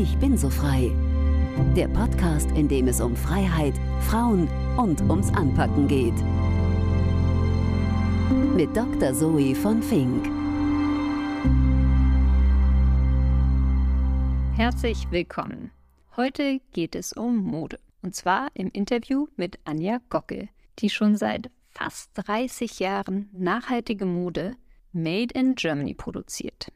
Ich bin so frei. Der Podcast, in dem es um Freiheit, Frauen und ums Anpacken geht. Mit Dr. Zoe von Fink. Herzlich willkommen. Heute geht es um Mode. Und zwar im Interview mit Anja Gockel, die schon seit fast 30 Jahren nachhaltige Mode Made in Germany produziert.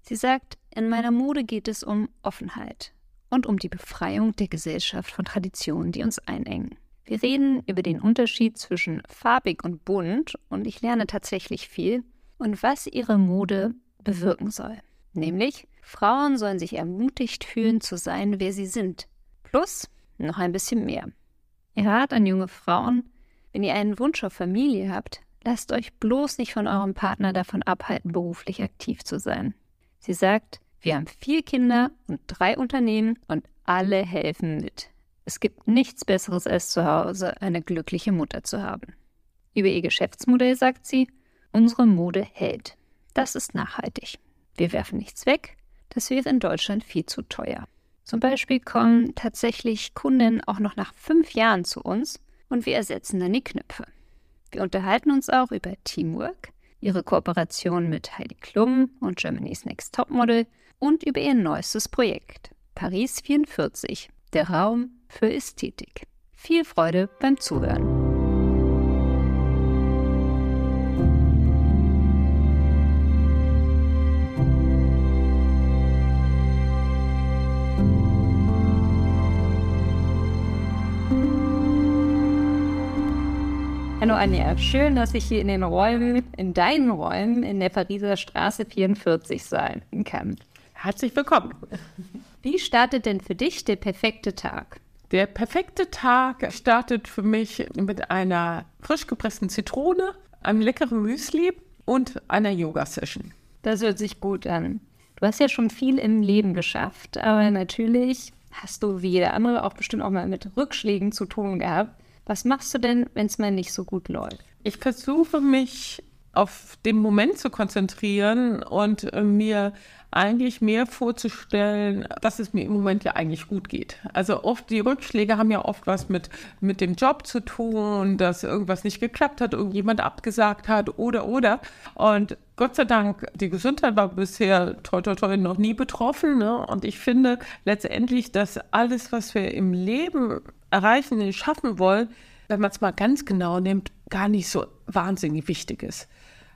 Sie sagt, in meiner Mode geht es um Offenheit und um die Befreiung der Gesellschaft von Traditionen, die uns einengen. Wir reden über den Unterschied zwischen farbig und bunt und ich lerne tatsächlich viel und was ihre Mode bewirken soll. Nämlich, Frauen sollen sich ermutigt fühlen zu sein, wer sie sind. Plus noch ein bisschen mehr. Ihr Rat an junge Frauen, wenn ihr einen Wunsch auf Familie habt, lasst euch bloß nicht von eurem Partner davon abhalten, beruflich aktiv zu sein. Sie sagt, wir haben vier Kinder und drei Unternehmen und alle helfen mit. Es gibt nichts Besseres als zu Hause eine glückliche Mutter zu haben. Über ihr Geschäftsmodell sagt sie, unsere Mode hält. Das ist nachhaltig. Wir werfen nichts weg, das wäre in Deutschland viel zu teuer. Zum Beispiel kommen tatsächlich Kunden auch noch nach fünf Jahren zu uns und wir ersetzen dann die Knöpfe. Wir unterhalten uns auch über Teamwork, ihre Kooperation mit Heidi Klum und Germany's Next Topmodel und über ihr neuestes Projekt, Paris 44, der Raum für Ästhetik. Viel Freude beim Zuhören. Anja, schön, dass ich hier in den Räumen, in deinen Räumen in der Pariser Straße 44 sein kann. Herzlich willkommen. Wie startet denn für dich der perfekte Tag? Der perfekte Tag startet für mich mit einer frisch gepressten Zitrone, einem leckeren Müsli und einer Yoga-Session. Das hört sich gut an. Du hast ja schon viel im Leben geschafft, aber natürlich hast du wie jeder andere auch bestimmt auch mal mit Rückschlägen zu tun gehabt. Was machst du denn, wenn es mal nicht so gut läuft? Ich versuche mich auf den Moment zu konzentrieren und äh, mir eigentlich mehr vorzustellen, dass es mir im Moment ja eigentlich gut geht. Also oft, die Rückschläge haben ja oft was mit, mit dem Job zu tun, dass irgendwas nicht geklappt hat, irgendjemand abgesagt hat oder, oder. Und Gott sei Dank, die Gesundheit war bisher toi, toi, toi noch nie betroffen. Ne? Und ich finde letztendlich, dass alles, was wir im Leben erreichen, schaffen wollen, wenn man es mal ganz genau nimmt, gar nicht so wahnsinnig wichtig ist.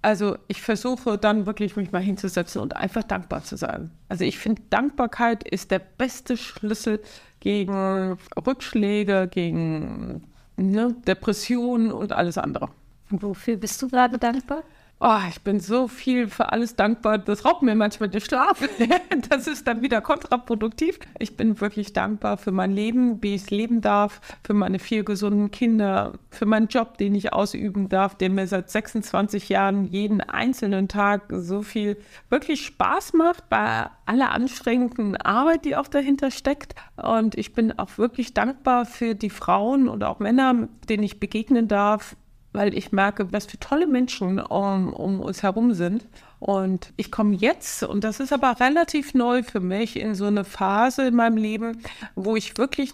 Also ich versuche dann wirklich mich mal hinzusetzen und einfach dankbar zu sein. Also ich finde, Dankbarkeit ist der beste Schlüssel gegen Rückschläge, gegen ne, Depressionen und alles andere. Und wofür bist du gerade dankbar? Oh, ich bin so viel für alles dankbar. Das raubt mir manchmal den Schlaf. das ist dann wieder kontraproduktiv. Ich bin wirklich dankbar für mein Leben, wie ich es leben darf, für meine vier gesunden Kinder, für meinen Job, den ich ausüben darf, der mir seit 26 Jahren jeden einzelnen Tag so viel wirklich Spaß macht bei aller anstrengenden Arbeit, die auch dahinter steckt. Und ich bin auch wirklich dankbar für die Frauen und auch Männer, denen ich begegnen darf, weil ich merke, was für tolle Menschen um, um uns herum sind. Und ich komme jetzt, und das ist aber relativ neu für mich, in so eine Phase in meinem Leben, wo ich wirklich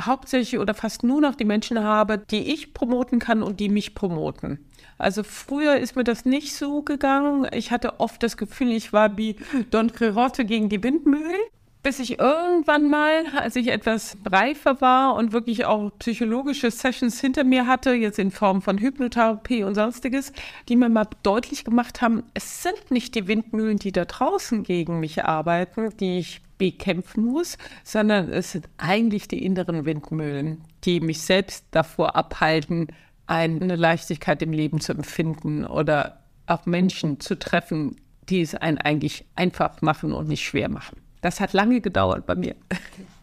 hauptsächlich oder fast nur noch die Menschen habe, die ich promoten kann und die mich promoten. Also früher ist mir das nicht so gegangen. Ich hatte oft das Gefühl, ich war wie Don Quixote gegen die Windmühlen bis ich irgendwann mal, als ich etwas reifer war und wirklich auch psychologische Sessions hinter mir hatte, jetzt in Form von Hypnotherapie und sonstiges, die mir mal deutlich gemacht haben, es sind nicht die Windmühlen, die da draußen gegen mich arbeiten, die ich bekämpfen muss, sondern es sind eigentlich die inneren Windmühlen, die mich selbst davor abhalten, eine Leichtigkeit im Leben zu empfinden oder auch Menschen zu treffen, die es einen eigentlich einfach machen und nicht schwer machen. Das hat lange gedauert bei mir.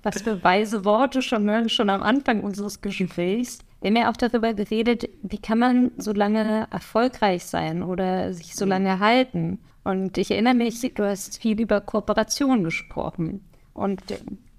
Was für weise Worte schon, schon am Anfang unseres Gesprächs. Wir haben ja auch darüber geredet, wie kann man so lange erfolgreich sein oder sich so lange halten. Und ich erinnere mich, du hast viel über Kooperation gesprochen. Und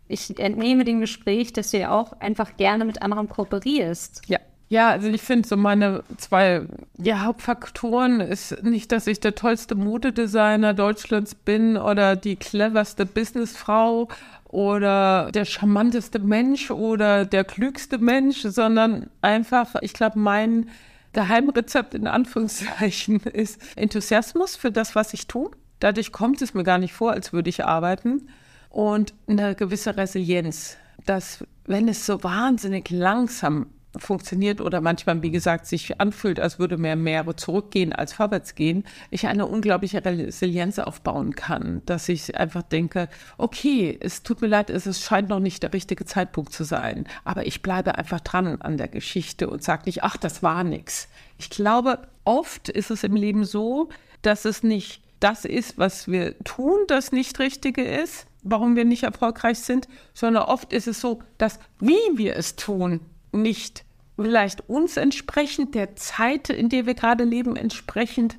ich entnehme dem Gespräch, dass du ja auch einfach gerne mit anderen kooperierst. Ja. Ja, also ich finde so meine zwei ja, Hauptfaktoren ist nicht, dass ich der tollste Modedesigner Deutschlands bin oder die cleverste Businessfrau oder der charmanteste Mensch oder der klügste Mensch, sondern einfach, ich glaube, mein Geheimrezept in Anführungszeichen ist Enthusiasmus für das, was ich tue. Dadurch kommt es mir gar nicht vor, als würde ich arbeiten. Und eine gewisse Resilienz, dass wenn es so wahnsinnig langsam funktioniert oder manchmal, wie gesagt, sich anfühlt, als würde mehr mehr zurückgehen als vorwärts gehen, ich eine unglaubliche Resilienz aufbauen kann, dass ich einfach denke, okay, es tut mir leid, es scheint noch nicht der richtige Zeitpunkt zu sein, aber ich bleibe einfach dran an der Geschichte und sage nicht, ach, das war nichts. Ich glaube, oft ist es im Leben so, dass es nicht das ist, was wir tun, das nicht Richtige ist, warum wir nicht erfolgreich sind, sondern oft ist es so, dass wie wir es tun, nicht vielleicht uns entsprechend, der Zeit, in der wir gerade leben, entsprechend.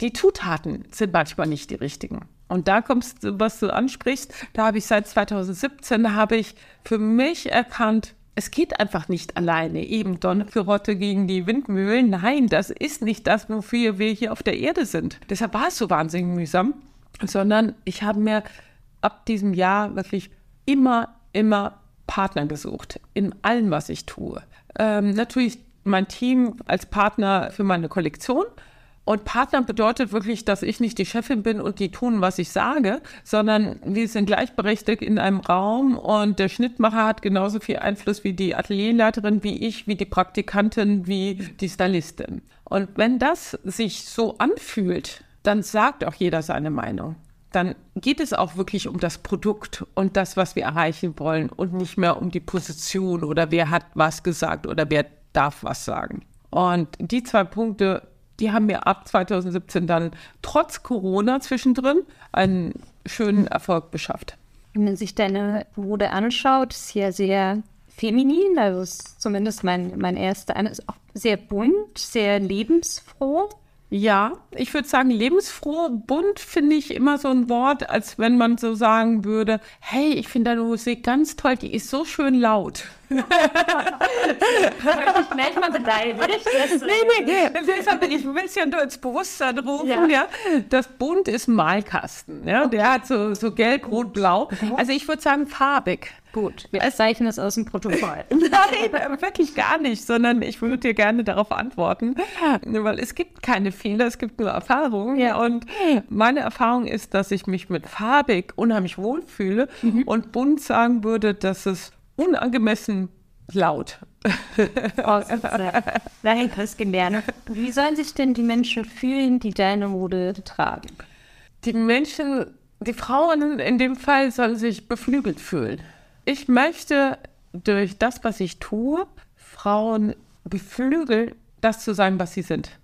Die Zutaten sind manchmal nicht die richtigen. Und da kommst du, was du ansprichst, da habe ich seit 2017, habe ich für mich erkannt, es geht einfach nicht alleine, eben Don Quixote gegen die Windmühlen. Nein, das ist nicht das, wofür wir hier auf der Erde sind. Deshalb war es so wahnsinnig mühsam, sondern ich habe mir ab diesem Jahr wirklich immer, immer Partner gesucht in allem, was ich tue. Ähm, natürlich mein Team als Partner für meine Kollektion. Und Partner bedeutet wirklich, dass ich nicht die Chefin bin und die tun, was ich sage, sondern wir sind gleichberechtigt in einem Raum und der Schnittmacher hat genauso viel Einfluss wie die Atelierleiterin, wie ich, wie die Praktikantin, wie die Stylistin. Und wenn das sich so anfühlt, dann sagt auch jeder seine Meinung dann geht es auch wirklich um das Produkt und das, was wir erreichen wollen und nicht mehr um die Position oder wer hat was gesagt oder wer darf was sagen. Und die zwei Punkte, die haben mir ab 2017 dann trotz Corona zwischendrin einen schönen Erfolg beschafft. Wenn man sich deine Mode anschaut, ist ja sehr feminin, also ist zumindest mein, mein erster, ist auch sehr bunt, sehr lebensfroh. Ja, ich würde sagen, lebensfroh, bunt finde ich immer so ein Wort, als wenn man so sagen würde, hey, ich finde deine Musik ganz toll, die ist so schön laut. ich gleich mal beleidigt. Nee, nee, deshalb bin ich ein bisschen nur ins Bewusstsein rufen, ja. ja. Das Bunt ist Malkasten, ja. Okay. Der hat so, so gelb, rot, blau. Also ich würde sagen farbig. Gut, wir zeichnen es aus dem Protokoll. Nein, wirklich gar nicht, sondern ich würde dir gerne darauf antworten, weil es gibt keine Fehler, es gibt nur Erfahrungen. Ja. Und meine Erfahrung ist, dass ich mich mit farbig unheimlich wohlfühle mhm. und bunt sagen würde, dass es unangemessen laut. oh, Nein, das gelernt. Wie sollen sich denn die Menschen fühlen, die deine Mode tragen? Die Menschen, die Frauen in dem Fall sollen sich beflügelt fühlen. Ich möchte durch das, was ich tue, Frauen beflügeln, das zu sein, was sie sind.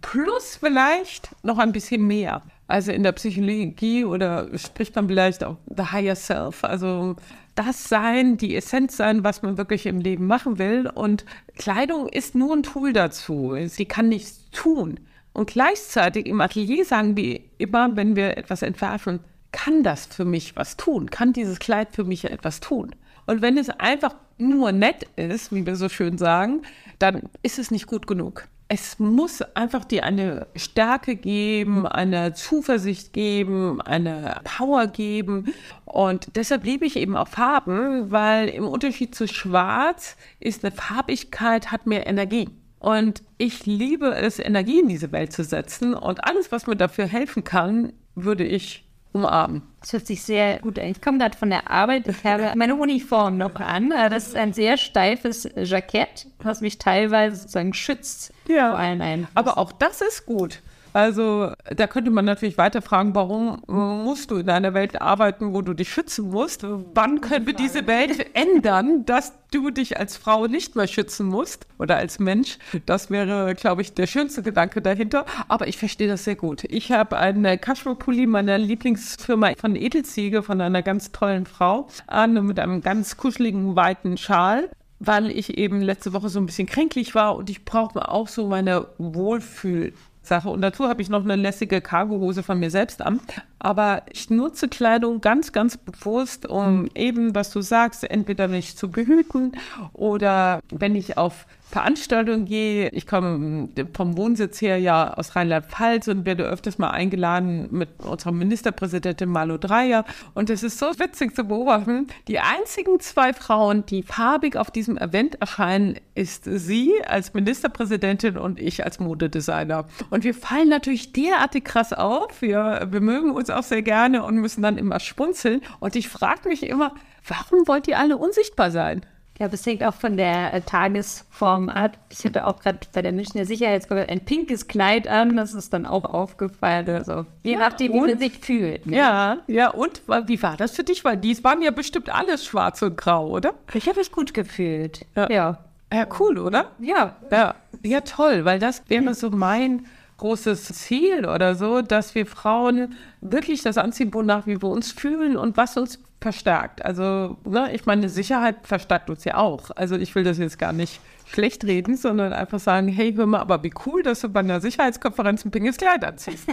Plus vielleicht noch ein bisschen mehr. Also in der Psychologie oder spricht man vielleicht auch the higher self, also das sein, die Essenz sein, was man wirklich im Leben machen will. Und Kleidung ist nur ein Tool dazu. Sie kann nichts tun. Und gleichzeitig im Atelier sagen wir immer, wenn wir etwas entwerfen, kann das für mich was tun? Kann dieses Kleid für mich etwas tun? Und wenn es einfach nur nett ist, wie wir so schön sagen, dann ist es nicht gut genug. Es muss einfach dir eine Stärke geben, eine Zuversicht geben, eine Power geben. Und deshalb liebe ich eben auch Farben, weil im Unterschied zu Schwarz ist eine Farbigkeit, hat mehr Energie. Und ich liebe es, Energie in diese Welt zu setzen. Und alles, was mir dafür helfen kann, würde ich umarmen. Das hört sich sehr gut an. Ich komme gerade von der Arbeit. Ich habe meine Uniform noch an. Das ist ein sehr steifes Jackett, was mich teilweise sozusagen schützt ja. vor allen Einflüssen. Aber auch das ist gut. Also da könnte man natürlich weiter fragen, warum musst du in einer Welt arbeiten, wo du dich schützen musst? Wann können wir diese Welt ändern, dass du dich als Frau nicht mehr schützen musst oder als Mensch? Das wäre, glaube ich, der schönste Gedanke dahinter. Aber ich verstehe das sehr gut. Ich habe einen Cashmere-Pulli meiner Lieblingsfirma von Edelziege von einer ganz tollen Frau an mit einem ganz kuscheligen, weiten Schal weil ich eben letzte Woche so ein bisschen kränklich war und ich brauche auch so meine Wohlfühl Sache. Und dazu habe ich noch eine lässige Cargohose von mir selbst an. Aber ich nutze Kleidung ganz, ganz bewusst, um eben, was du sagst, entweder mich zu behüten oder wenn ich auf Veranstaltungen gehe. Ich komme vom Wohnsitz her ja aus Rheinland-Pfalz und werde öfters mal eingeladen mit unserer Ministerpräsidentin Malu Dreyer. Und es ist so witzig zu beobachten. Die einzigen zwei Frauen, die farbig auf diesem Event erscheinen, ist sie als Ministerpräsidentin und ich als Modedesigner. Und wir fallen natürlich derartig krass auf. Wir, wir mögen uns auch sehr gerne und müssen dann immer spunzeln. Und ich frage mich immer, warum wollt ihr alle unsichtbar sein? Ja, das hängt auch von der äh, Tagesform ab. Ich hatte auch gerade bei der Mission der Sicherheitsgehör ein pinkes Kleid an, das ist dann auch aufgefallen. Also, je ja, nachdem, wie man sich fühlt. Ne? Ja, ja, und wie war das für dich? Weil dies waren ja bestimmt alles schwarz und grau, oder? Ich habe mich gut gefühlt. Ja. ja. Ja, cool, oder? Ja. Ja, ja toll, weil das wäre so mein großes Ziel oder so, dass wir Frauen wirklich das anziehen, wonach wir uns fühlen und was uns verstärkt. Also, ne, ich meine, Sicherheit verstärkt uns ja auch. Also ich will das jetzt gar nicht schlecht reden, sondern einfach sagen, hey, hör mal, aber wie cool, dass du bei einer Sicherheitskonferenz ein pinkes Kleid anziehst.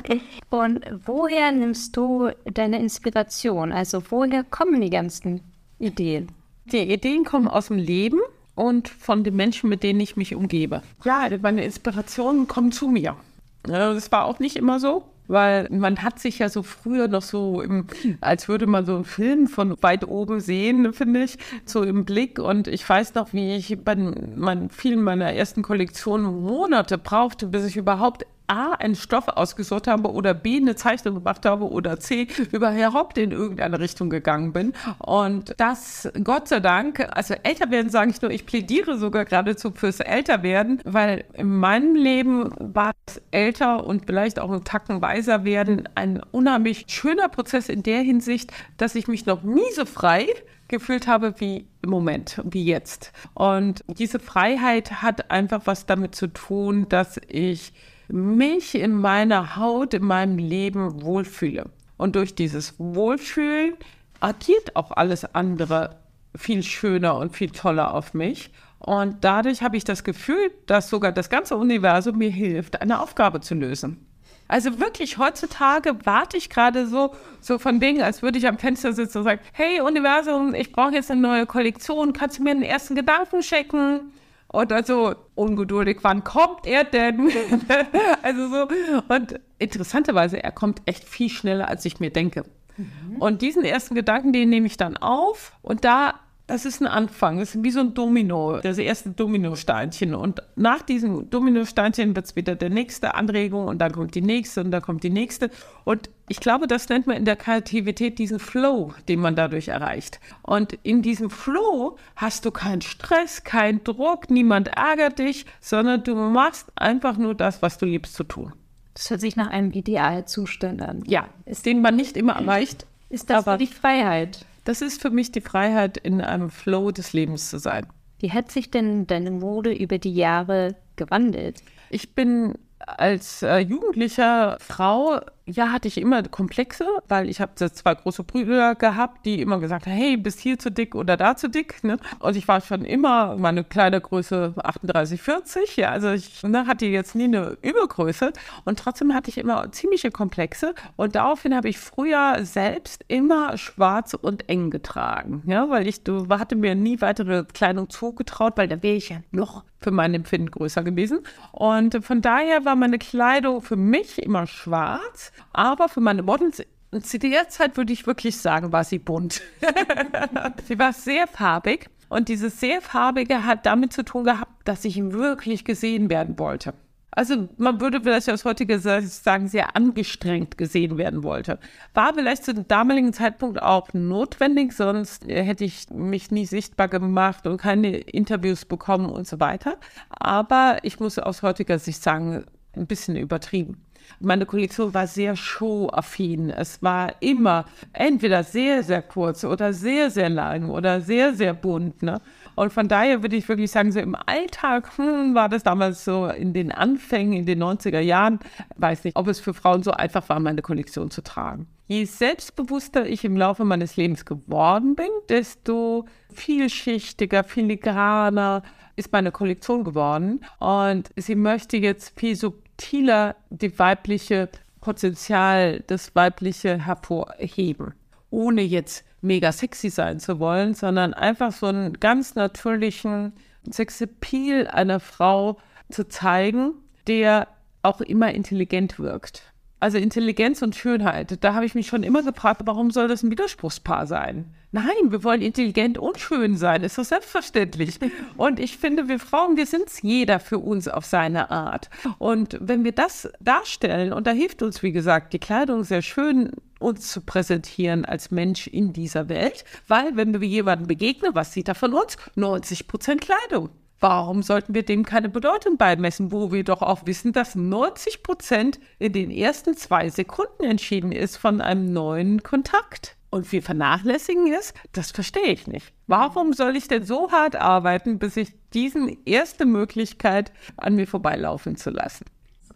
und woher nimmst du deine Inspiration? Also woher kommen die ganzen Ideen? Die Ideen kommen aus dem Leben und von den Menschen, mit denen ich mich umgebe. Ja, meine Inspirationen kommen zu mir. Das war auch nicht immer so weil man hat sich ja so früher noch so, im, als würde man so einen Film von weit oben sehen, finde ich, so im Blick. Und ich weiß noch, wie ich bei meinen, vielen meiner ersten Kollektionen Monate brauchte, bis ich überhaupt A, einen Stoff ausgesucht habe oder B, eine Zeichnung gemacht habe oder C, überhaupt in irgendeine Richtung gegangen bin. Und das, Gott sei Dank, also älter werden sage ich nur, ich plädiere sogar geradezu fürs Älterwerden, weil in meinem Leben war das Älter und vielleicht auch ein Tacken weiser werden ein unheimlich schöner Prozess in der Hinsicht, dass ich mich noch nie so frei gefühlt habe wie im Moment, wie jetzt. Und diese Freiheit hat einfach was damit zu tun, dass ich mich in meiner Haut, in meinem Leben wohlfühle. Und durch dieses Wohlfühlen agiert auch alles andere viel schöner und viel toller auf mich. Und dadurch habe ich das Gefühl, dass sogar das ganze Universum mir hilft, eine Aufgabe zu lösen. Also wirklich, heutzutage warte ich gerade so, so von wegen, als würde ich am Fenster sitzen und sagen, hey Universum, ich brauche jetzt eine neue Kollektion, kannst du mir einen ersten Gedanken schicken? Oder so ungeduldig, wann kommt er denn? also so. Und interessanterweise, er kommt echt viel schneller, als ich mir denke. Mhm. Und diesen ersten Gedanken, den nehme ich dann auf und da das ist ein Anfang. Das ist wie so ein Domino, das erste Dominosteinchen. Und nach diesem Dominosteinchen wird es wieder der nächste Anregung und dann kommt die nächste und dann kommt die nächste. Und ich glaube, das nennt man in der Kreativität diesen Flow, den man dadurch erreicht. Und in diesem Flow hast du keinen Stress, keinen Druck, niemand ärgert dich, sondern du machst einfach nur das, was du liebst zu tun. Das hört sich nach einem Idealzustand an. Ja, ist den man nicht immer erreicht. Ist das aber die Freiheit? Das ist für mich die Freiheit, in einem Flow des Lebens zu sein. Wie hat sich denn deine Mode über die Jahre gewandelt? Ich bin als äh, jugendlicher Frau ja, hatte ich immer Komplexe, weil ich habe zwei große Brüder gehabt, die immer gesagt haben, hey, bist hier zu dick oder da zu dick. Ne? Und ich war schon immer meine Kleidergröße 38, 40. Ja, also ich ne, hatte jetzt nie eine Übergröße und trotzdem hatte ich immer ziemliche Komplexe. Und daraufhin habe ich früher selbst immer schwarz und eng getragen, ja, weil ich du, hatte mir nie weitere Kleidung zugetraut, weil da wäre ich ja noch für mein Empfinden größer gewesen. Und von daher war meine Kleidung für mich immer schwarz aber für meine Models zu der Zeit würde ich wirklich sagen, war sie bunt. sie war sehr farbig und dieses sehr farbige hat damit zu tun gehabt, dass ich wirklich gesehen werden wollte. Also man würde vielleicht aus heutiger Sicht sagen, sehr angestrengt gesehen werden wollte. War vielleicht zu dem damaligen Zeitpunkt auch notwendig, sonst hätte ich mich nie sichtbar gemacht und keine Interviews bekommen und so weiter. Aber ich muss aus heutiger Sicht sagen, ein bisschen übertrieben. Meine Kollektion war sehr showaffin. Es war immer entweder sehr, sehr kurz oder sehr, sehr lang oder sehr, sehr bunt. Ne? Und von daher würde ich wirklich sagen, so im Alltag hm, war das damals so in den Anfängen, in den 90er Jahren, weiß nicht, ob es für Frauen so einfach war, meine Kollektion zu tragen. Je selbstbewusster ich im Laufe meines Lebens geworden bin, desto vielschichtiger, filigraner ist meine Kollektion geworden. Und sie möchte jetzt viel subtiler subtiler die weibliche Potenzial, das weibliche hervorheben, ohne jetzt mega sexy sein zu wollen, sondern einfach so einen ganz natürlichen Sexappeal einer Frau zu zeigen, der auch immer intelligent wirkt. Also Intelligenz und Schönheit, da habe ich mich schon immer gefragt, warum soll das ein Widerspruchspaar sein? Nein, wir wollen intelligent und schön sein, ist doch selbstverständlich. Und ich finde, wir Frauen, wir sind es jeder für uns auf seine Art. Und wenn wir das darstellen, und da hilft uns, wie gesagt, die Kleidung sehr schön, uns zu präsentieren als Mensch in dieser Welt, weil wenn wir jemandem begegnen, was sieht er von uns? 90 Prozent Kleidung. Warum sollten wir dem keine Bedeutung beimessen, wo wir doch auch wissen, dass 90 Prozent in den ersten zwei Sekunden entschieden ist von einem neuen Kontakt? Und wir vernachlässigen es? Das verstehe ich nicht. Warum soll ich denn so hart arbeiten, bis ich diesen erste Möglichkeit an mir vorbeilaufen zu lassen?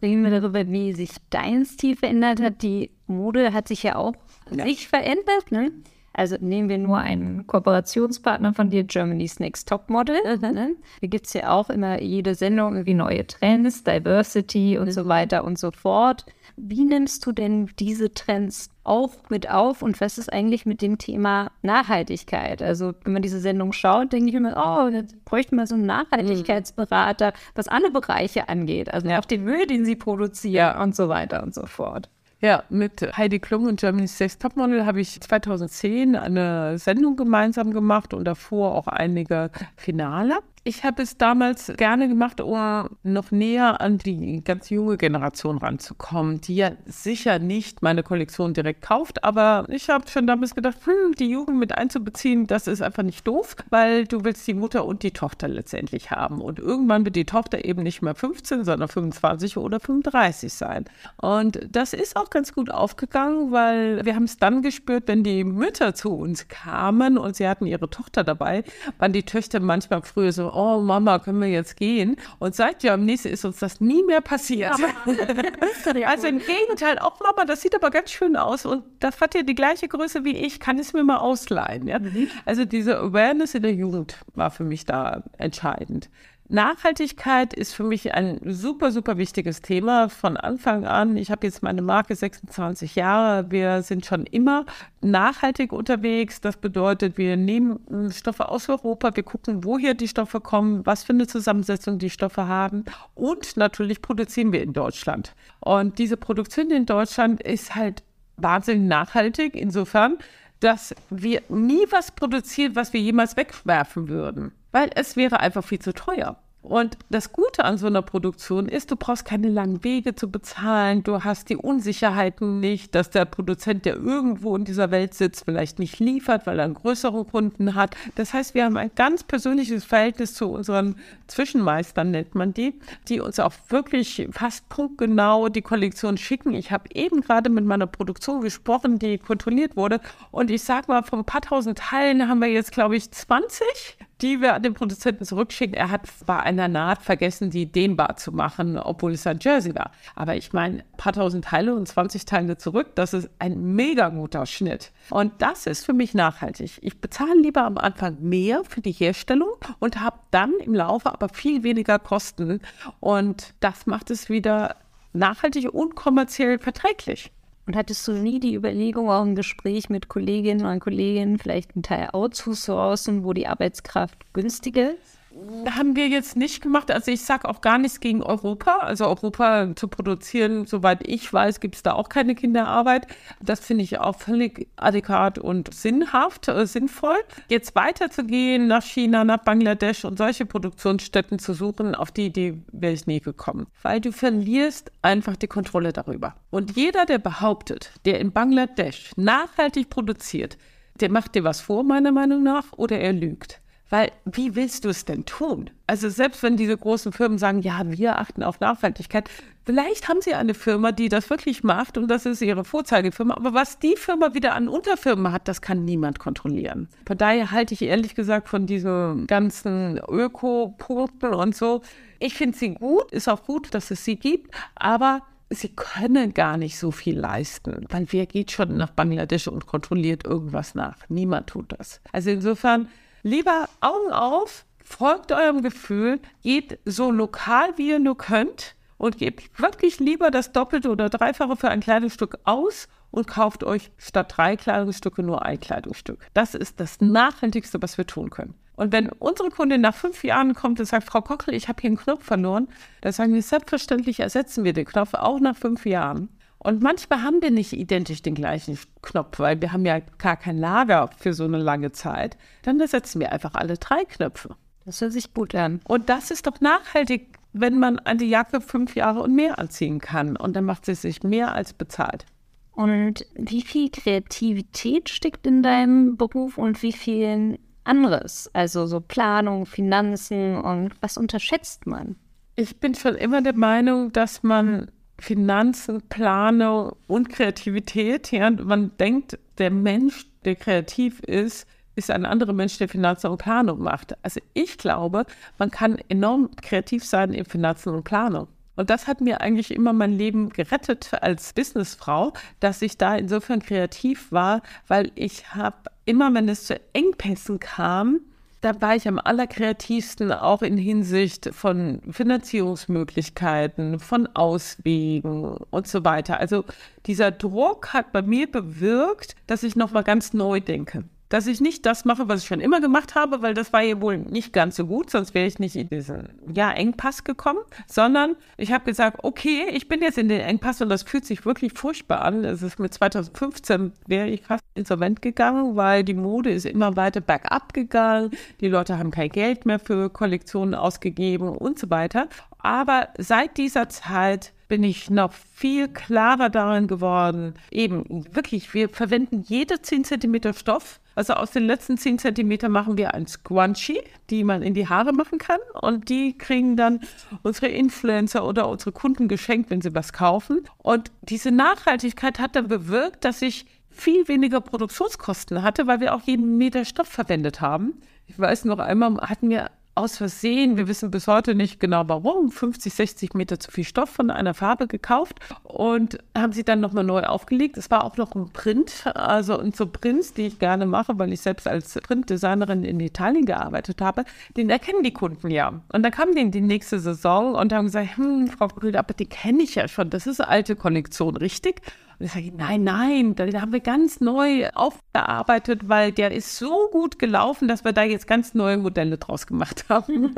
Reden wir darüber, wie sich dein Stil verändert hat. Die Mode hat sich ja auch ja. sich verändert. Ne? Also nehmen wir nur einen Kooperationspartner von dir, Germany's Next Top Model. Mhm. Da gibt es ja auch immer jede Sendung irgendwie neue Trends, Diversity und mhm. so weiter und so fort. Wie nimmst du denn diese Trends auch mit auf und was ist eigentlich mit dem Thema Nachhaltigkeit? Also wenn man diese Sendung schaut, denke ich immer, oh, jetzt bräuchte man so einen Nachhaltigkeitsberater, was alle Bereiche angeht. Also auch den Müll, den sie produzieren und so weiter und so fort. Ja, mit Heidi Klum und Germany's Next Topmodel habe ich 2010 eine Sendung gemeinsam gemacht und davor auch einige Finale. Ich habe es damals gerne gemacht, um noch näher an die ganz junge Generation ranzukommen, die ja sicher nicht meine Kollektion direkt kauft, aber ich habe schon damals gedacht, hm, die Jugend mit einzubeziehen, das ist einfach nicht doof, weil du willst die Mutter und die Tochter letztendlich haben. Und irgendwann wird die Tochter eben nicht mehr 15, sondern 25 oder 35 sein. Und das ist auch ganz gut aufgegangen, weil wir haben es dann gespürt, wenn die Mütter zu uns kamen und sie hatten ihre Tochter dabei, waren die Töchter manchmal früher so, oh Mama, können wir jetzt gehen? Und seit wir am nächsten ist uns das nie mehr passiert. also im Gegenteil, auch Mama, das sieht aber ganz schön aus und das hat ja die gleiche Größe wie ich, kann es mir mal ausleihen. Ja? Mhm. Also diese Awareness in der Jugend war für mich da entscheidend. Nachhaltigkeit ist für mich ein super, super wichtiges Thema von Anfang an. Ich habe jetzt meine Marke 26 Jahre. Wir sind schon immer nachhaltig unterwegs. Das bedeutet, wir nehmen Stoffe aus Europa, wir gucken, woher die Stoffe kommen, was für eine Zusammensetzung die Stoffe haben. Und natürlich produzieren wir in Deutschland. Und diese Produktion in Deutschland ist halt wahnsinnig nachhaltig, insofern, dass wir nie was produzieren, was wir jemals wegwerfen würden weil es wäre einfach viel zu teuer. Und das Gute an so einer Produktion ist, du brauchst keine langen Wege zu bezahlen, du hast die Unsicherheiten nicht, dass der Produzent, der irgendwo in dieser Welt sitzt, vielleicht nicht liefert, weil er einen größeren Kunden hat. Das heißt, wir haben ein ganz persönliches Verhältnis zu unseren Zwischenmeistern, nennt man die, die uns auch wirklich fast punktgenau die Kollektion schicken. Ich habe eben gerade mit meiner Produktion gesprochen, die kontrolliert wurde. Und ich sage mal, von ein paar tausend Teilen haben wir jetzt, glaube ich, 20 die wir an den Produzenten zurückschicken. Er hat bei einer Naht vergessen, die dehnbar zu machen, obwohl es ein Jersey war. Aber ich meine, ein paar tausend Teile und 20 Teile zurück, das ist ein mega guter Schnitt. Und das ist für mich nachhaltig. Ich bezahle lieber am Anfang mehr für die Herstellung und habe dann im Laufe aber viel weniger Kosten. Und das macht es wieder nachhaltig und kommerziell verträglich. Und hattest du nie die Überlegung, auch im Gespräch mit Kolleginnen und Kollegen vielleicht einen Teil outzusourcen, wo die Arbeitskraft günstiger ist? Haben wir jetzt nicht gemacht. Also ich sage auch gar nichts gegen Europa. Also Europa zu produzieren, soweit ich weiß, gibt es da auch keine Kinderarbeit. Das finde ich auch völlig adäquat und sinnhaft, äh, sinnvoll. Jetzt weiterzugehen nach China, nach Bangladesch und solche Produktionsstätten zu suchen, auf die Idee wäre ich nie gekommen. Weil du verlierst einfach die Kontrolle darüber. Und jeder, der behauptet, der in Bangladesch nachhaltig produziert, der macht dir was vor, meiner Meinung nach, oder er lügt. Weil wie willst du es denn tun? Also selbst wenn diese großen Firmen sagen, ja, wir achten auf Nachhaltigkeit, vielleicht haben sie eine Firma, die das wirklich macht und das ist ihre Vorzeigefirma. Aber was die Firma wieder an Unterfirmen hat, das kann niemand kontrollieren. Von daher halte ich ehrlich gesagt von diesen ganzen Öko-Punkten und so. Ich finde sie gut, ist auch gut, dass es sie gibt, aber sie können gar nicht so viel leisten, weil wer geht schon nach Bangladesch und kontrolliert irgendwas nach? Niemand tut das. Also insofern Lieber Augen auf, folgt eurem Gefühl, geht so lokal, wie ihr nur könnt und gebt wirklich lieber das Doppelte oder Dreifache für ein Kleidungsstück aus und kauft euch statt drei Kleidungsstücke nur ein Kleidungsstück. Das ist das Nachhaltigste, was wir tun können. Und wenn unsere Kundin nach fünf Jahren kommt und sagt, Frau Kockel, ich habe hier einen Knopf verloren, dann sagen wir, selbstverständlich ersetzen wir den Knopf auch nach fünf Jahren. Und manchmal haben wir nicht identisch den gleichen Knopf, weil wir haben ja gar kein Lager für so eine lange Zeit. Dann ersetzen wir einfach alle drei Knöpfe. Das hört sich gut an. Und das ist doch nachhaltig, wenn man eine Jacke fünf Jahre und mehr anziehen kann. Und dann macht sie sich mehr als bezahlt. Und wie viel Kreativität steckt in deinem Beruf und wie viel anderes? Also so Planung, Finanzen und was unterschätzt man? Ich bin schon immer der Meinung, dass man Finanzen, Planung und Kreativität, ja, man denkt, der Mensch, der kreativ ist, ist ein anderer Mensch, der Finanzen und Planung macht. Also ich glaube, man kann enorm kreativ sein in Finanzen und Planung. Und das hat mir eigentlich immer mein Leben gerettet als Businessfrau, dass ich da insofern kreativ war, weil ich habe immer, wenn es zu Engpässen kam, da war ich am allerkreativsten auch in Hinsicht von Finanzierungsmöglichkeiten, von Auswegen und so weiter. Also dieser Druck hat bei mir bewirkt, dass ich nochmal ganz neu denke dass ich nicht das mache, was ich schon immer gemacht habe, weil das war ja wohl nicht ganz so gut, sonst wäre ich nicht in diesen ja, Engpass gekommen, sondern ich habe gesagt, okay, ich bin jetzt in den Engpass und das fühlt sich wirklich furchtbar an. Es ist mit 2015 wäre ich fast insolvent gegangen, weil die Mode ist immer weiter bergab gegangen, die Leute haben kein Geld mehr für Kollektionen ausgegeben und so weiter. Aber seit dieser Zeit bin ich noch viel klarer darin geworden. Eben, wirklich, wir verwenden jede 10 cm Stoff. Also aus den letzten 10 cm machen wir ein Squanchy, die man in die Haare machen kann. Und die kriegen dann unsere Influencer oder unsere Kunden geschenkt, wenn sie was kaufen. Und diese Nachhaltigkeit hat dann bewirkt, dass ich viel weniger Produktionskosten hatte, weil wir auch jeden Meter Stoff verwendet haben. Ich weiß noch einmal hatten wir aus Versehen, wir wissen bis heute nicht genau warum, 50, 60 Meter zu viel Stoff von einer Farbe gekauft und haben sie dann nochmal neu aufgelegt. Es war auch noch ein Print, also und so Prints, die ich gerne mache, weil ich selbst als Printdesignerin in Italien gearbeitet habe, den erkennen die Kunden ja. Und dann kam die in die nächste Saison und haben gesagt, hm, Frau Brüder, aber die kenne ich ja schon, das ist eine alte Kollektion, richtig? Und ich sage, nein, nein, den haben wir ganz neu aufgearbeitet, weil der ist so gut gelaufen, dass wir da jetzt ganz neue Modelle draus gemacht haben.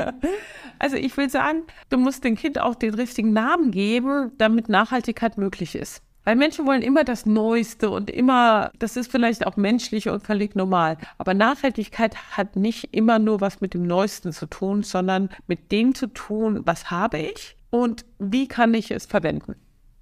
also ich will sagen, du musst dem Kind auch den richtigen Namen geben, damit Nachhaltigkeit möglich ist. Weil Menschen wollen immer das Neueste und immer, das ist vielleicht auch menschlich und völlig normal. Aber Nachhaltigkeit hat nicht immer nur was mit dem Neuesten zu tun, sondern mit dem zu tun, was habe ich und wie kann ich es verwenden.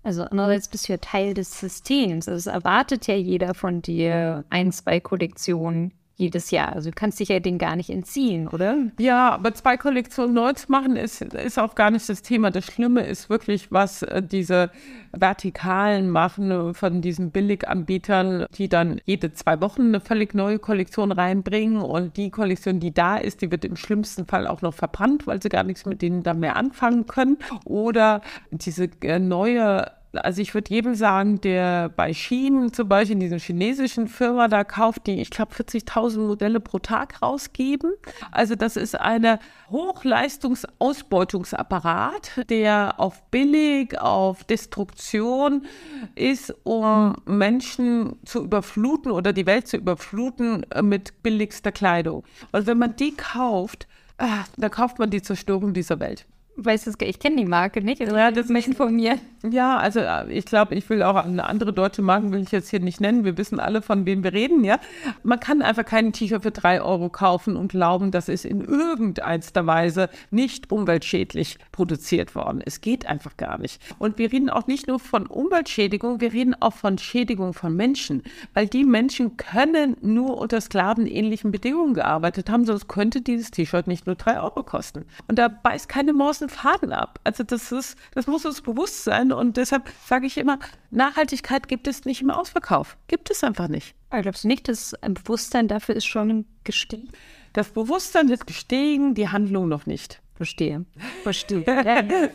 Also andererseits bist du ja Teil des Systems. Also es erwartet ja jeder von dir ein, zwei Kollektionen jedes Jahr. Also du kannst dich ja den gar nicht entziehen, oder? Ja, aber zwei Kollektionen neu zu machen, ist, ist auch gar nicht das Thema. Das Schlimme ist wirklich, was äh, diese Vertikalen machen äh, von diesen Billiganbietern, die dann jede zwei Wochen eine völlig neue Kollektion reinbringen. Und die Kollektion, die da ist, die wird im schlimmsten Fall auch noch verbrannt, weil sie gar nichts mit denen dann mehr anfangen können. Oder diese äh, neue also ich würde jedem sagen, der bei Shein zum Beispiel in dieser chinesischen Firma da kauft, die, ich glaube, 40.000 Modelle pro Tag rausgeben. Also das ist eine Hochleistungsausbeutungsapparat, der auf billig, auf Destruktion ist, um Menschen zu überfluten oder die Welt zu überfluten äh, mit billigster Kleidung. Und wenn man die kauft, ah, dann kauft man die Zerstörung dieser Welt weiß es, ich kenne die Marke nicht. Also ja, das von mir. Ja, also äh, ich glaube, ich will auch eine andere deutsche Marke, will ich jetzt hier nicht nennen. Wir wissen alle, von wem wir reden, ja. Man kann einfach kein T-Shirt für drei Euro kaufen und glauben, das ist in irgendeiner Weise nicht umweltschädlich produziert worden. Es geht einfach gar nicht. Und wir reden auch nicht nur von Umweltschädigung, wir reden auch von Schädigung von Menschen, weil die Menschen können nur unter sklavenähnlichen Bedingungen gearbeitet haben, sonst könnte dieses T-Shirt nicht nur drei Euro kosten. Und da beißt keine Maus großen Faden ab. Also das ist, das muss uns bewusst sein und deshalb sage ich immer, Nachhaltigkeit gibt es nicht im Ausverkauf. Gibt es einfach nicht. Aber glaubst du nicht, dass ein Bewusstsein dafür ist schon gestiegen? Das Bewusstsein ist gestiegen, die Handlung noch nicht. Verstehe. Verstehe.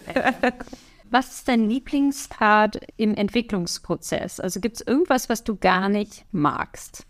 Was ist dein Lieblingspart im Entwicklungsprozess? Also gibt es irgendwas, was du gar nicht magst?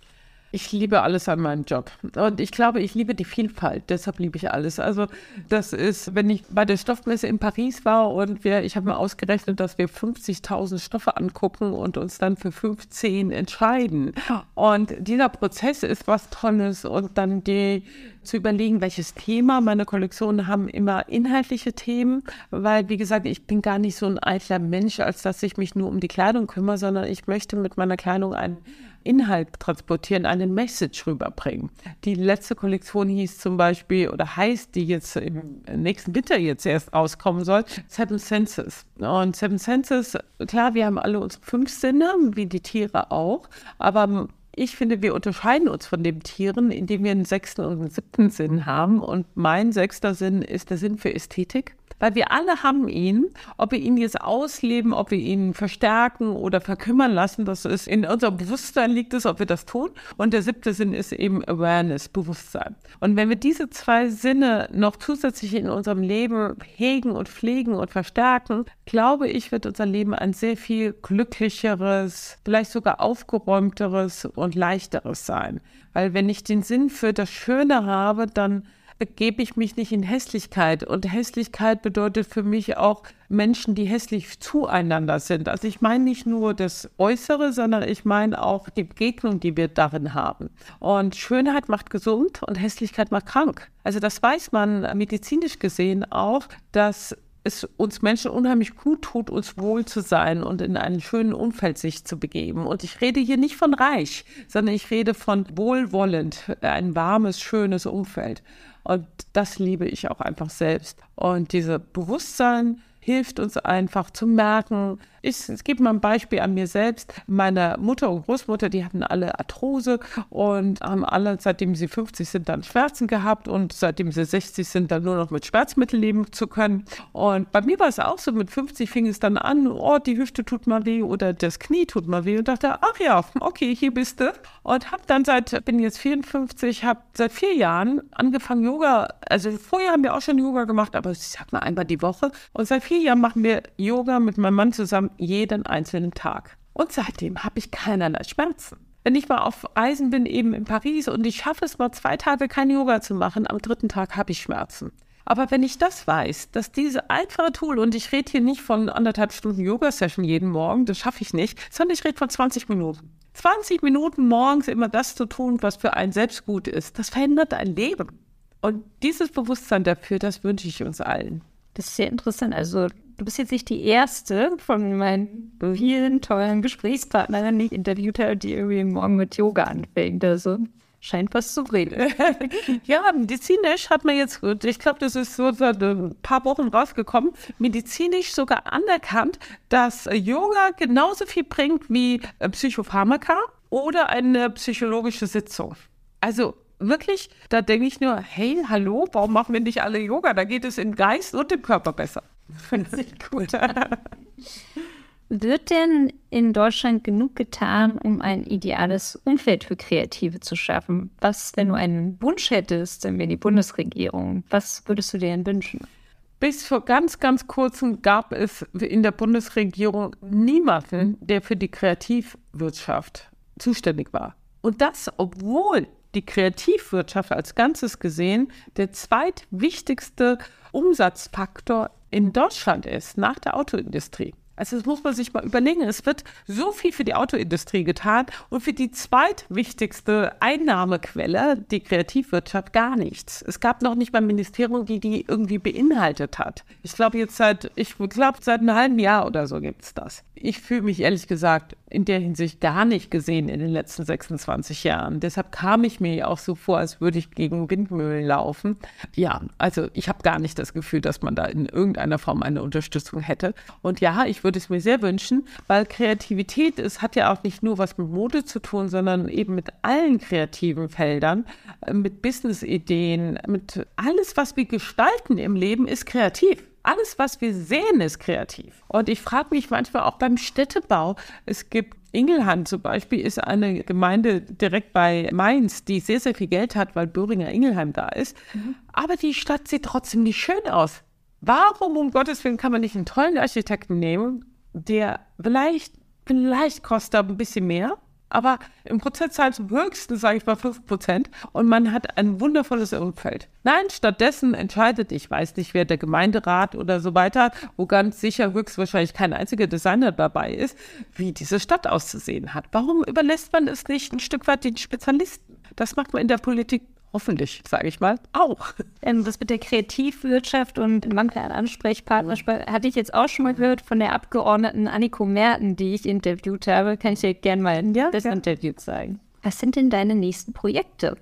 Ich liebe alles an meinem Job. Und ich glaube, ich liebe die Vielfalt. Deshalb liebe ich alles. Also, das ist, wenn ich bei der Stoffmesse in Paris war und wir, ich habe mir ausgerechnet, dass wir 50.000 Stoffe angucken und uns dann für 15 entscheiden. Und dieser Prozess ist was Tolles. Und dann die, zu überlegen, welches Thema. Meine Kollektionen haben immer inhaltliche Themen, weil, wie gesagt, ich bin gar nicht so ein eitler Mensch, als dass ich mich nur um die Kleidung kümmere, sondern ich möchte mit meiner Kleidung einen Inhalt transportieren, eine Message rüberbringen. Die letzte Kollektion hieß zum Beispiel oder heißt, die jetzt im nächsten Winter jetzt erst rauskommen soll, Seven Senses. Und Seven Senses, klar, wir haben alle unsere fünf Sinne, wie die Tiere auch, aber ich finde, wir unterscheiden uns von den Tieren, indem wir einen sechsten und einen siebten Sinn haben. Und mein sechster Sinn ist der Sinn für Ästhetik weil wir alle haben ihn. Ob wir ihn jetzt ausleben, ob wir ihn verstärken oder verkümmern lassen, das ist in unserem Bewusstsein liegt es, ob wir das tun. Und der siebte Sinn ist eben Awareness, Bewusstsein. Und wenn wir diese zwei Sinne noch zusätzlich in unserem Leben hegen und pflegen und verstärken, glaube ich, wird unser Leben ein sehr viel glücklicheres, vielleicht sogar aufgeräumteres und leichteres sein. Weil wenn ich den Sinn für das Schöne habe, dann begebe ich mich nicht in Hässlichkeit. Und Hässlichkeit bedeutet für mich auch Menschen, die hässlich zueinander sind. Also ich meine nicht nur das Äußere, sondern ich meine auch die Begegnung, die wir darin haben. Und Schönheit macht gesund und Hässlichkeit macht krank. Also das weiß man medizinisch gesehen auch, dass es uns Menschen unheimlich gut tut, uns wohl zu sein und in einem schönen Umfeld sich zu begeben. Und ich rede hier nicht von reich, sondern ich rede von wohlwollend, ein warmes, schönes Umfeld. Und das liebe ich auch einfach selbst. Und dieses Bewusstsein hilft uns einfach zu merken, ich, es gibt mal ein Beispiel an mir selbst. Meine Mutter und Großmutter, die hatten alle Arthrose und haben alle, seitdem sie 50 sind, dann Schmerzen gehabt und seitdem sie 60 sind, dann nur noch mit Schmerzmitteln leben zu können. Und bei mir war es auch so, mit 50 fing es dann an, oh, die Hüfte tut mal weh oder das Knie tut mal weh und dachte, ach ja, okay, hier bist du. Und habe dann seit, bin jetzt 54, habe seit vier Jahren angefangen Yoga, also vorher haben wir auch schon Yoga gemacht, aber ich sag mal einmal die Woche. Und seit vier Jahren machen wir Yoga mit meinem Mann zusammen jeden einzelnen Tag. Und seitdem habe ich keinerlei Schmerzen. Wenn ich mal auf Reisen bin, eben in Paris, und ich schaffe es mal zwei Tage kein Yoga zu machen, am dritten Tag habe ich Schmerzen. Aber wenn ich das weiß, dass diese einfache Tool, und ich rede hier nicht von anderthalb Stunden Yoga-Session jeden Morgen, das schaffe ich nicht, sondern ich rede von 20 Minuten. 20 Minuten morgens immer das zu tun, was für einen selbst gut ist, das verändert ein Leben. Und dieses Bewusstsein dafür, das wünsche ich uns allen. Das ist sehr interessant. Also du bist jetzt nicht die erste von meinen vielen tollen Gesprächspartnerinnen, die ich interviewt habe, die irgendwie morgen mit Yoga anfängt. Also scheint was zu reden. ja, medizinisch hat man jetzt, ich glaube, das ist so seit ein paar Wochen rausgekommen, medizinisch sogar anerkannt, dass Yoga genauso viel bringt wie äh, Psychopharmaka oder eine psychologische Sitzung. Also wirklich, da denke ich nur, hey, hallo, warum machen wir nicht alle Yoga? Da geht es im Geist und im Körper besser. Finde ich gut. Wird denn in Deutschland genug getan, um ein ideales Umfeld für Kreative zu schaffen? Was, wenn du einen Wunsch hättest, dann wäre die Bundesregierung, was würdest du dir denn wünschen? Bis vor ganz, ganz kurzem gab es in der Bundesregierung niemanden, der für die Kreativwirtschaft zuständig war. Und das, obwohl die Kreativwirtschaft als Ganzes gesehen der zweitwichtigste Umsatzfaktor in Deutschland ist, nach der Autoindustrie. Also das muss man sich mal überlegen. Es wird so viel für die Autoindustrie getan und für die zweitwichtigste Einnahmequelle, die Kreativwirtschaft, gar nichts. Es gab noch nicht mal ein Ministerium, die die irgendwie beinhaltet hat. Ich glaube jetzt seit, ich glaube seit einem halben Jahr oder so gibt es das. Ich fühle mich ehrlich gesagt in der Hinsicht gar nicht gesehen in den letzten 26 Jahren. Deshalb kam ich mir auch so vor, als würde ich gegen Windmühlen laufen. Ja, also ich habe gar nicht das Gefühl, dass man da in irgendeiner Form eine Unterstützung hätte. Und ja, ich würde würde es mir sehr wünschen, weil Kreativität ist, hat ja auch nicht nur was mit Mode zu tun, sondern eben mit allen kreativen Feldern, äh, mit Business-Ideen, mit alles, was wir gestalten im Leben, ist kreativ. Alles, was wir sehen, ist kreativ. Und ich frage mich manchmal auch beim Städtebau. Es gibt Ingelhand zum Beispiel ist eine Gemeinde direkt bei Mainz, die sehr, sehr viel Geld hat, weil Böhringer Ingelheim da ist. Mhm. Aber die Stadt sieht trotzdem nicht schön aus. Warum um Gottes Willen kann man nicht einen tollen Architekten nehmen, der vielleicht, vielleicht kostet ein bisschen mehr, aber im Prozentzahl zum höchsten, sage ich mal, 5 Prozent. Und man hat ein wundervolles Umfeld. Nein, stattdessen entscheidet, ich weiß nicht, wer der Gemeinderat oder so weiter, wo ganz sicher höchstwahrscheinlich kein einziger Designer dabei ist, wie diese Stadt auszusehen hat. Warum überlässt man es nicht ein Stück weit den Spezialisten? Das macht man in der Politik hoffentlich, sage ich mal, auch. Das mit der Kreativwirtschaft und Mangel an Ansprechpartner hatte ich jetzt auch schon mal gehört von der Abgeordneten Anniko Merten, die ich interviewt habe. Kann ich dir gerne mal ja, das ja. Interview zeigen. Was sind denn deine nächsten Projekte?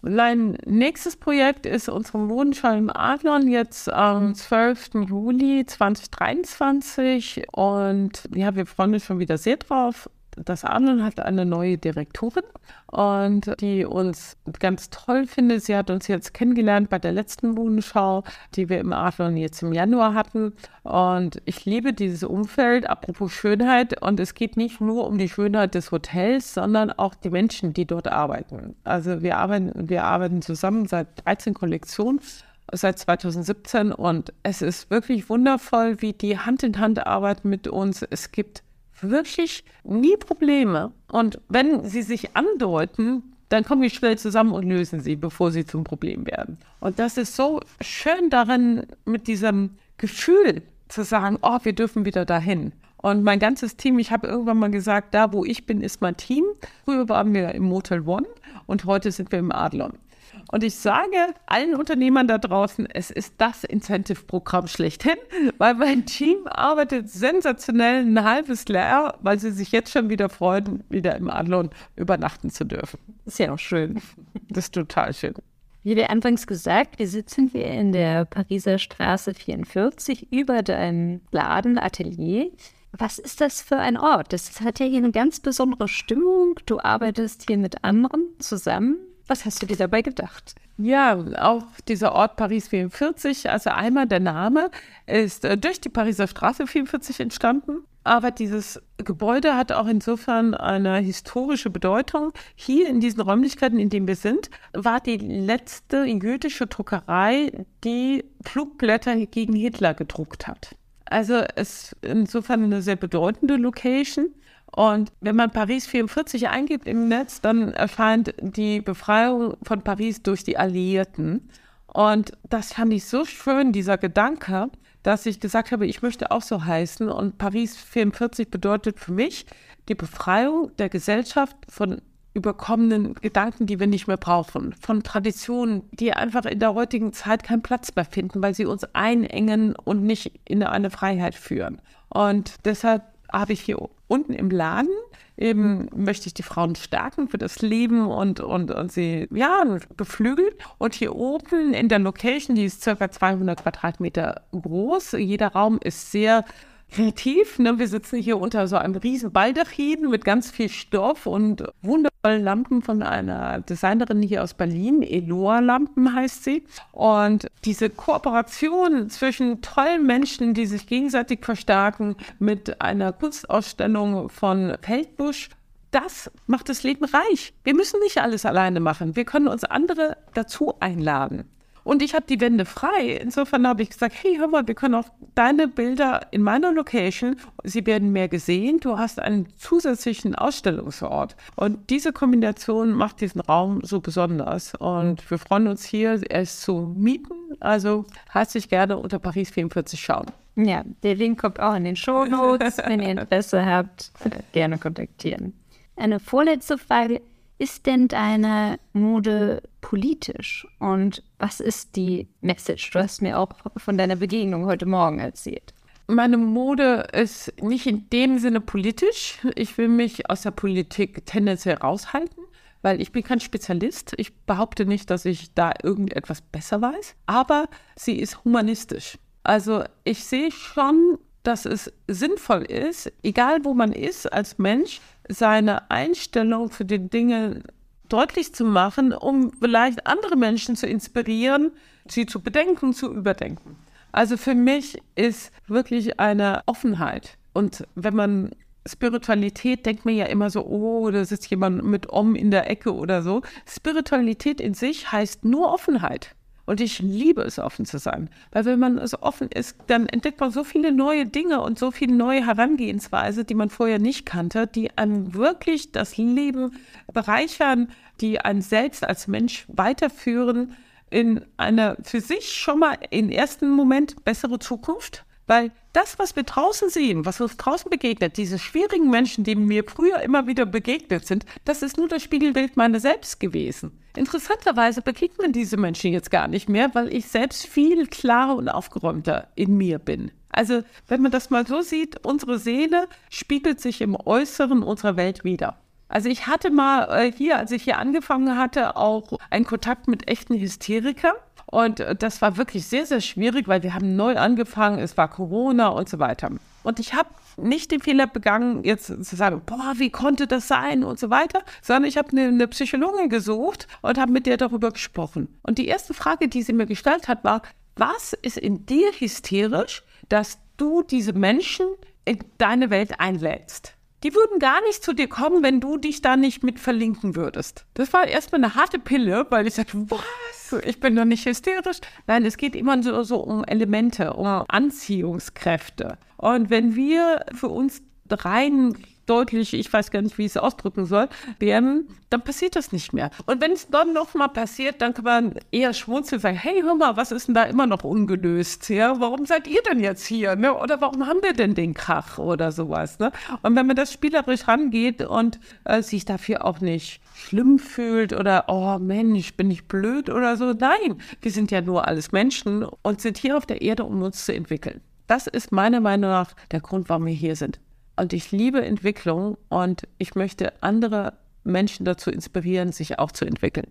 Mein nächstes Projekt ist unsere Modenschau im Adlon jetzt am 12. Juli 2023 und ja, wir freuen uns schon wieder sehr drauf das Adlon hat eine neue Direktorin und die uns ganz toll findet. Sie hat uns jetzt kennengelernt bei der letzten Modenschau, die wir im Adlon jetzt im Januar hatten. Und ich liebe dieses Umfeld, apropos Schönheit. Und es geht nicht nur um die Schönheit des Hotels, sondern auch die Menschen, die dort arbeiten. Also wir arbeiten, wir arbeiten zusammen seit 13 Kollektionen seit 2017 und es ist wirklich wundervoll, wie die Hand in Hand arbeiten mit uns. Es gibt wirklich nie Probleme. Und wenn sie sich andeuten, dann kommen wir schnell zusammen und lösen sie, bevor sie zum Problem werden. Und das ist so schön darin, mit diesem Gefühl zu sagen, oh, wir dürfen wieder dahin. Und mein ganzes Team, ich habe irgendwann mal gesagt, da wo ich bin, ist mein Team. Früher waren wir im Motel One und heute sind wir im Adlon. Und ich sage allen Unternehmern da draußen, es ist das Incentive-Programm schlechthin, weil mein Team arbeitet sensationell ein halbes Jahr, weil sie sich jetzt schon wieder freuen, wieder im Adlon übernachten zu dürfen. Ist ja auch schön. Das ist total schön. Wie wir anfangs gesagt, wir sitzen hier in der Pariser Straße 44 über deinem Laden, Atelier. Was ist das für ein Ort? Das hat ja hier eine ganz besondere Stimmung. Du arbeitest hier mit anderen zusammen. Was hast du dir dabei gedacht? Ja, auch dieser Ort Paris 44, also einmal der Name, ist äh, durch die Pariser Straße 44 entstanden. Aber dieses Gebäude hat auch insofern eine historische Bedeutung. Hier in diesen Räumlichkeiten, in denen wir sind, war die letzte jüdische Druckerei, die Flugblätter gegen Hitler gedruckt hat. Also es ist insofern eine sehr bedeutende Location. Und wenn man Paris 44 eingibt im Netz, dann erscheint die Befreiung von Paris durch die Alliierten. Und das fand ich so schön, dieser Gedanke, dass ich gesagt habe, ich möchte auch so heißen. Und Paris 44 bedeutet für mich die Befreiung der Gesellschaft von überkommenen Gedanken, die wir nicht mehr brauchen, von Traditionen, die einfach in der heutigen Zeit keinen Platz mehr finden, weil sie uns einengen und nicht in eine Freiheit führen. Und deshalb habe ich hier unten im Laden eben möchte ich die Frauen stärken für das Leben und, und, und sie, ja, beflügelt. Und hier oben in der Location, die ist circa 200 Quadratmeter groß. Jeder Raum ist sehr kreativ. Ne? Wir sitzen hier unter so einem riesen Baldachin mit ganz viel Stoff und wundervollen Lampen von einer Designerin hier aus Berlin. Eloa Lampen heißt sie. Und diese Kooperation zwischen tollen Menschen, die sich gegenseitig verstärken, mit einer Kunstausstellung von Feldbusch das macht das Leben reich. Wir müssen nicht alles alleine machen. Wir können uns andere dazu einladen. Und ich hatte die Wände frei. Insofern habe ich gesagt, hey, hör mal, wir können auch deine Bilder in meiner Location, sie werden mehr gesehen. Du hast einen zusätzlichen Ausstellungsort. Und diese Kombination macht diesen Raum so besonders. Und wir freuen uns hier, es zu mieten. Also herzlich gerne unter Paris 44 schauen. Ja, der Link kommt auch in den Show Notes. Wenn ihr Interesse habt, gerne kontaktieren. Eine vorletzte Frage. Ist denn deine Mode politisch? Und was ist die Message? Du hast mir auch von deiner Begegnung heute Morgen erzählt. Meine Mode ist nicht in dem Sinne politisch. Ich will mich aus der Politik tendenziell raushalten, weil ich bin kein Spezialist. Ich behaupte nicht, dass ich da irgendetwas besser weiß, aber sie ist humanistisch. Also ich sehe schon, dass es sinnvoll ist, egal wo man ist als Mensch, seine Einstellung für die Dinge deutlich zu machen, um vielleicht andere Menschen zu inspirieren, sie zu bedenken, zu überdenken. Also für mich ist wirklich eine Offenheit. Und wenn man Spiritualität denkt man ja immer so, oh, da sitzt jemand mit Om in der Ecke oder so. Spiritualität in sich heißt nur Offenheit. Und ich liebe es, offen zu sein. Weil wenn man es offen ist, dann entdeckt man so viele neue Dinge und so viele neue Herangehensweise, die man vorher nicht kannte, die einem wirklich das Leben bereichern, die einen selbst als Mensch weiterführen in eine für sich schon mal im ersten Moment bessere Zukunft. Weil das, was wir draußen sehen, was uns draußen begegnet, diese schwierigen Menschen, die mir früher immer wieder begegnet sind, das ist nur das Spiegelbild meiner selbst gewesen. Interessanterweise begegnen diese Menschen jetzt gar nicht mehr, weil ich selbst viel klarer und aufgeräumter in mir bin. Also, wenn man das mal so sieht, unsere Seele spiegelt sich im Äußeren unserer Welt wieder. Also ich hatte mal äh, hier, als ich hier angefangen hatte, auch einen Kontakt mit echten Hysterikern. Und äh, das war wirklich sehr, sehr schwierig, weil wir haben neu angefangen, es war Corona und so weiter. Und ich habe nicht den Fehler begangen, jetzt zu sagen, boah, wie konnte das sein und so weiter, sondern ich habe eine, eine Psychologin gesucht und habe mit der darüber gesprochen. Und die erste Frage, die sie mir gestellt hat, war, was ist in dir hysterisch, dass du diese Menschen in deine Welt einlädst? Die würden gar nicht zu dir kommen, wenn du dich da nicht mit verlinken würdest. Das war erstmal eine harte Pille, weil ich sagte, was? Ich bin doch nicht hysterisch. Nein, es geht immer so, so um Elemente, um Anziehungskräfte. Und wenn wir für uns rein deutlich, ich weiß gar nicht, wie ich es ausdrücken soll, werden, dann passiert das nicht mehr. Und wenn es dann noch mal passiert, dann kann man eher schmunzeln sagen, hey, hör mal, was ist denn da immer noch ungelöst? Ja, warum seid ihr denn jetzt hier? Ne? Oder warum haben wir denn den Krach oder sowas? Ne? Und wenn man das spielerisch rangeht und äh, sich dafür auch nicht schlimm fühlt oder, oh Mensch, bin ich blöd oder so. Nein, wir sind ja nur alles Menschen und sind hier auf der Erde, um uns zu entwickeln. Das ist meiner Meinung nach der Grund, warum wir hier sind. Und ich liebe Entwicklung und ich möchte andere Menschen dazu inspirieren, sich auch zu entwickeln.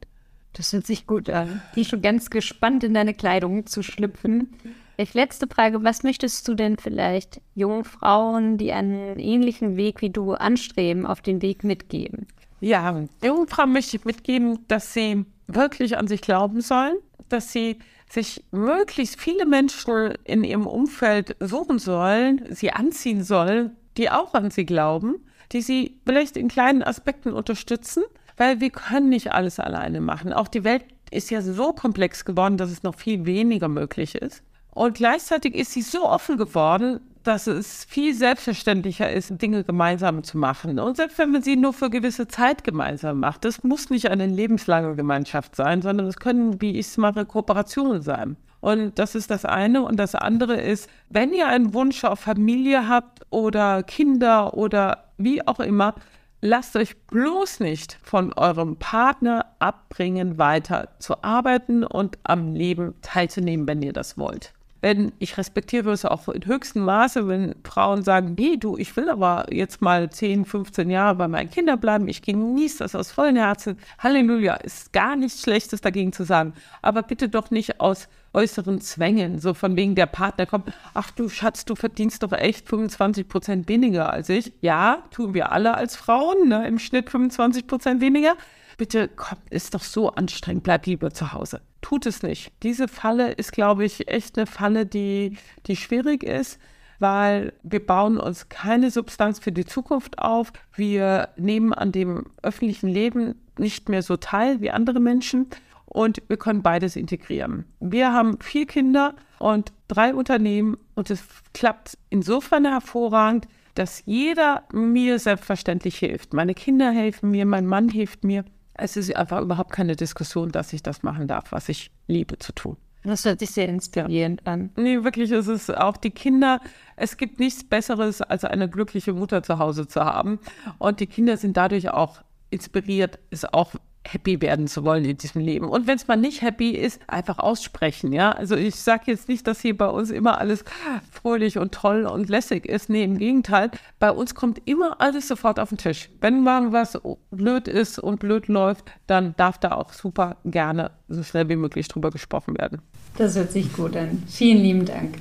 Das hört sich gut an. Ich bin schon ganz gespannt, in deine Kleidung zu schlüpfen. Ich letzte Frage, was möchtest du denn vielleicht jungen Frauen, die einen ähnlichen Weg wie du anstreben, auf den Weg mitgeben? Ja, jungen Frauen möchte ich mitgeben, dass sie wirklich an sich glauben sollen, dass sie sich möglichst viele Menschen in ihrem Umfeld suchen sollen, sie anziehen sollen, die auch an sie glauben, die sie vielleicht in kleinen Aspekten unterstützen, weil wir können nicht alles alleine machen. Auch die Welt ist ja so komplex geworden, dass es noch viel weniger möglich ist. Und gleichzeitig ist sie so offen geworden, dass es viel selbstverständlicher ist, Dinge gemeinsam zu machen. Und selbst wenn man sie nur für gewisse Zeit gemeinsam macht, das muss nicht eine lebenslange Gemeinschaft sein, sondern es können, wie ich es mache, Kooperationen sein. Und das ist das eine. Und das andere ist, wenn ihr einen Wunsch auf Familie habt oder Kinder oder wie auch immer, lasst euch bloß nicht von eurem Partner abbringen, weiter zu arbeiten und am Leben teilzunehmen, wenn ihr das wollt. Denn ich respektiere es auch in höchstem Maße, wenn Frauen sagen, nee, du, ich will aber jetzt mal 10, 15 Jahre bei meinen Kindern bleiben. Ich genieße das aus vollem Herzen. Halleluja, ist gar nichts Schlechtes dagegen zu sagen. Aber bitte doch nicht aus äußeren Zwängen, so von wegen der Partner kommt, ach du Schatz, du verdienst doch echt 25 Prozent weniger als ich. Ja, tun wir alle als Frauen, ne, im Schnitt 25 Prozent weniger. Bitte, komm, ist doch so anstrengend, bleib lieber zu Hause. Tut es nicht. Diese Falle ist, glaube ich, echt eine Falle, die, die schwierig ist weil wir bauen uns keine Substanz für die Zukunft auf. Wir nehmen an dem öffentlichen Leben nicht mehr so teil wie andere Menschen und wir können beides integrieren. Wir haben vier Kinder und drei Unternehmen und es klappt insofern hervorragend, dass jeder mir selbstverständlich hilft. Meine Kinder helfen mir, mein Mann hilft mir. Es ist einfach überhaupt keine Diskussion, dass ich das machen darf, was ich liebe zu tun. Das hört sich sehr inspirierend ja. an. Nee, wirklich, es ist auch die Kinder. Es gibt nichts Besseres, als eine glückliche Mutter zu Hause zu haben. Und die Kinder sind dadurch auch inspiriert, ist auch happy werden zu wollen in diesem Leben. Und wenn es mal nicht happy ist, einfach aussprechen, ja. Also ich sage jetzt nicht, dass hier bei uns immer alles fröhlich und toll und lässig ist. Nee, im Gegenteil. Bei uns kommt immer alles sofort auf den Tisch. Wenn mal was blöd ist und blöd läuft, dann darf da auch super gerne so schnell wie möglich drüber gesprochen werden. Das hört sich gut an. Vielen lieben Dank.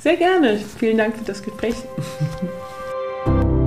Sehr gerne. Vielen Dank für das Gespräch.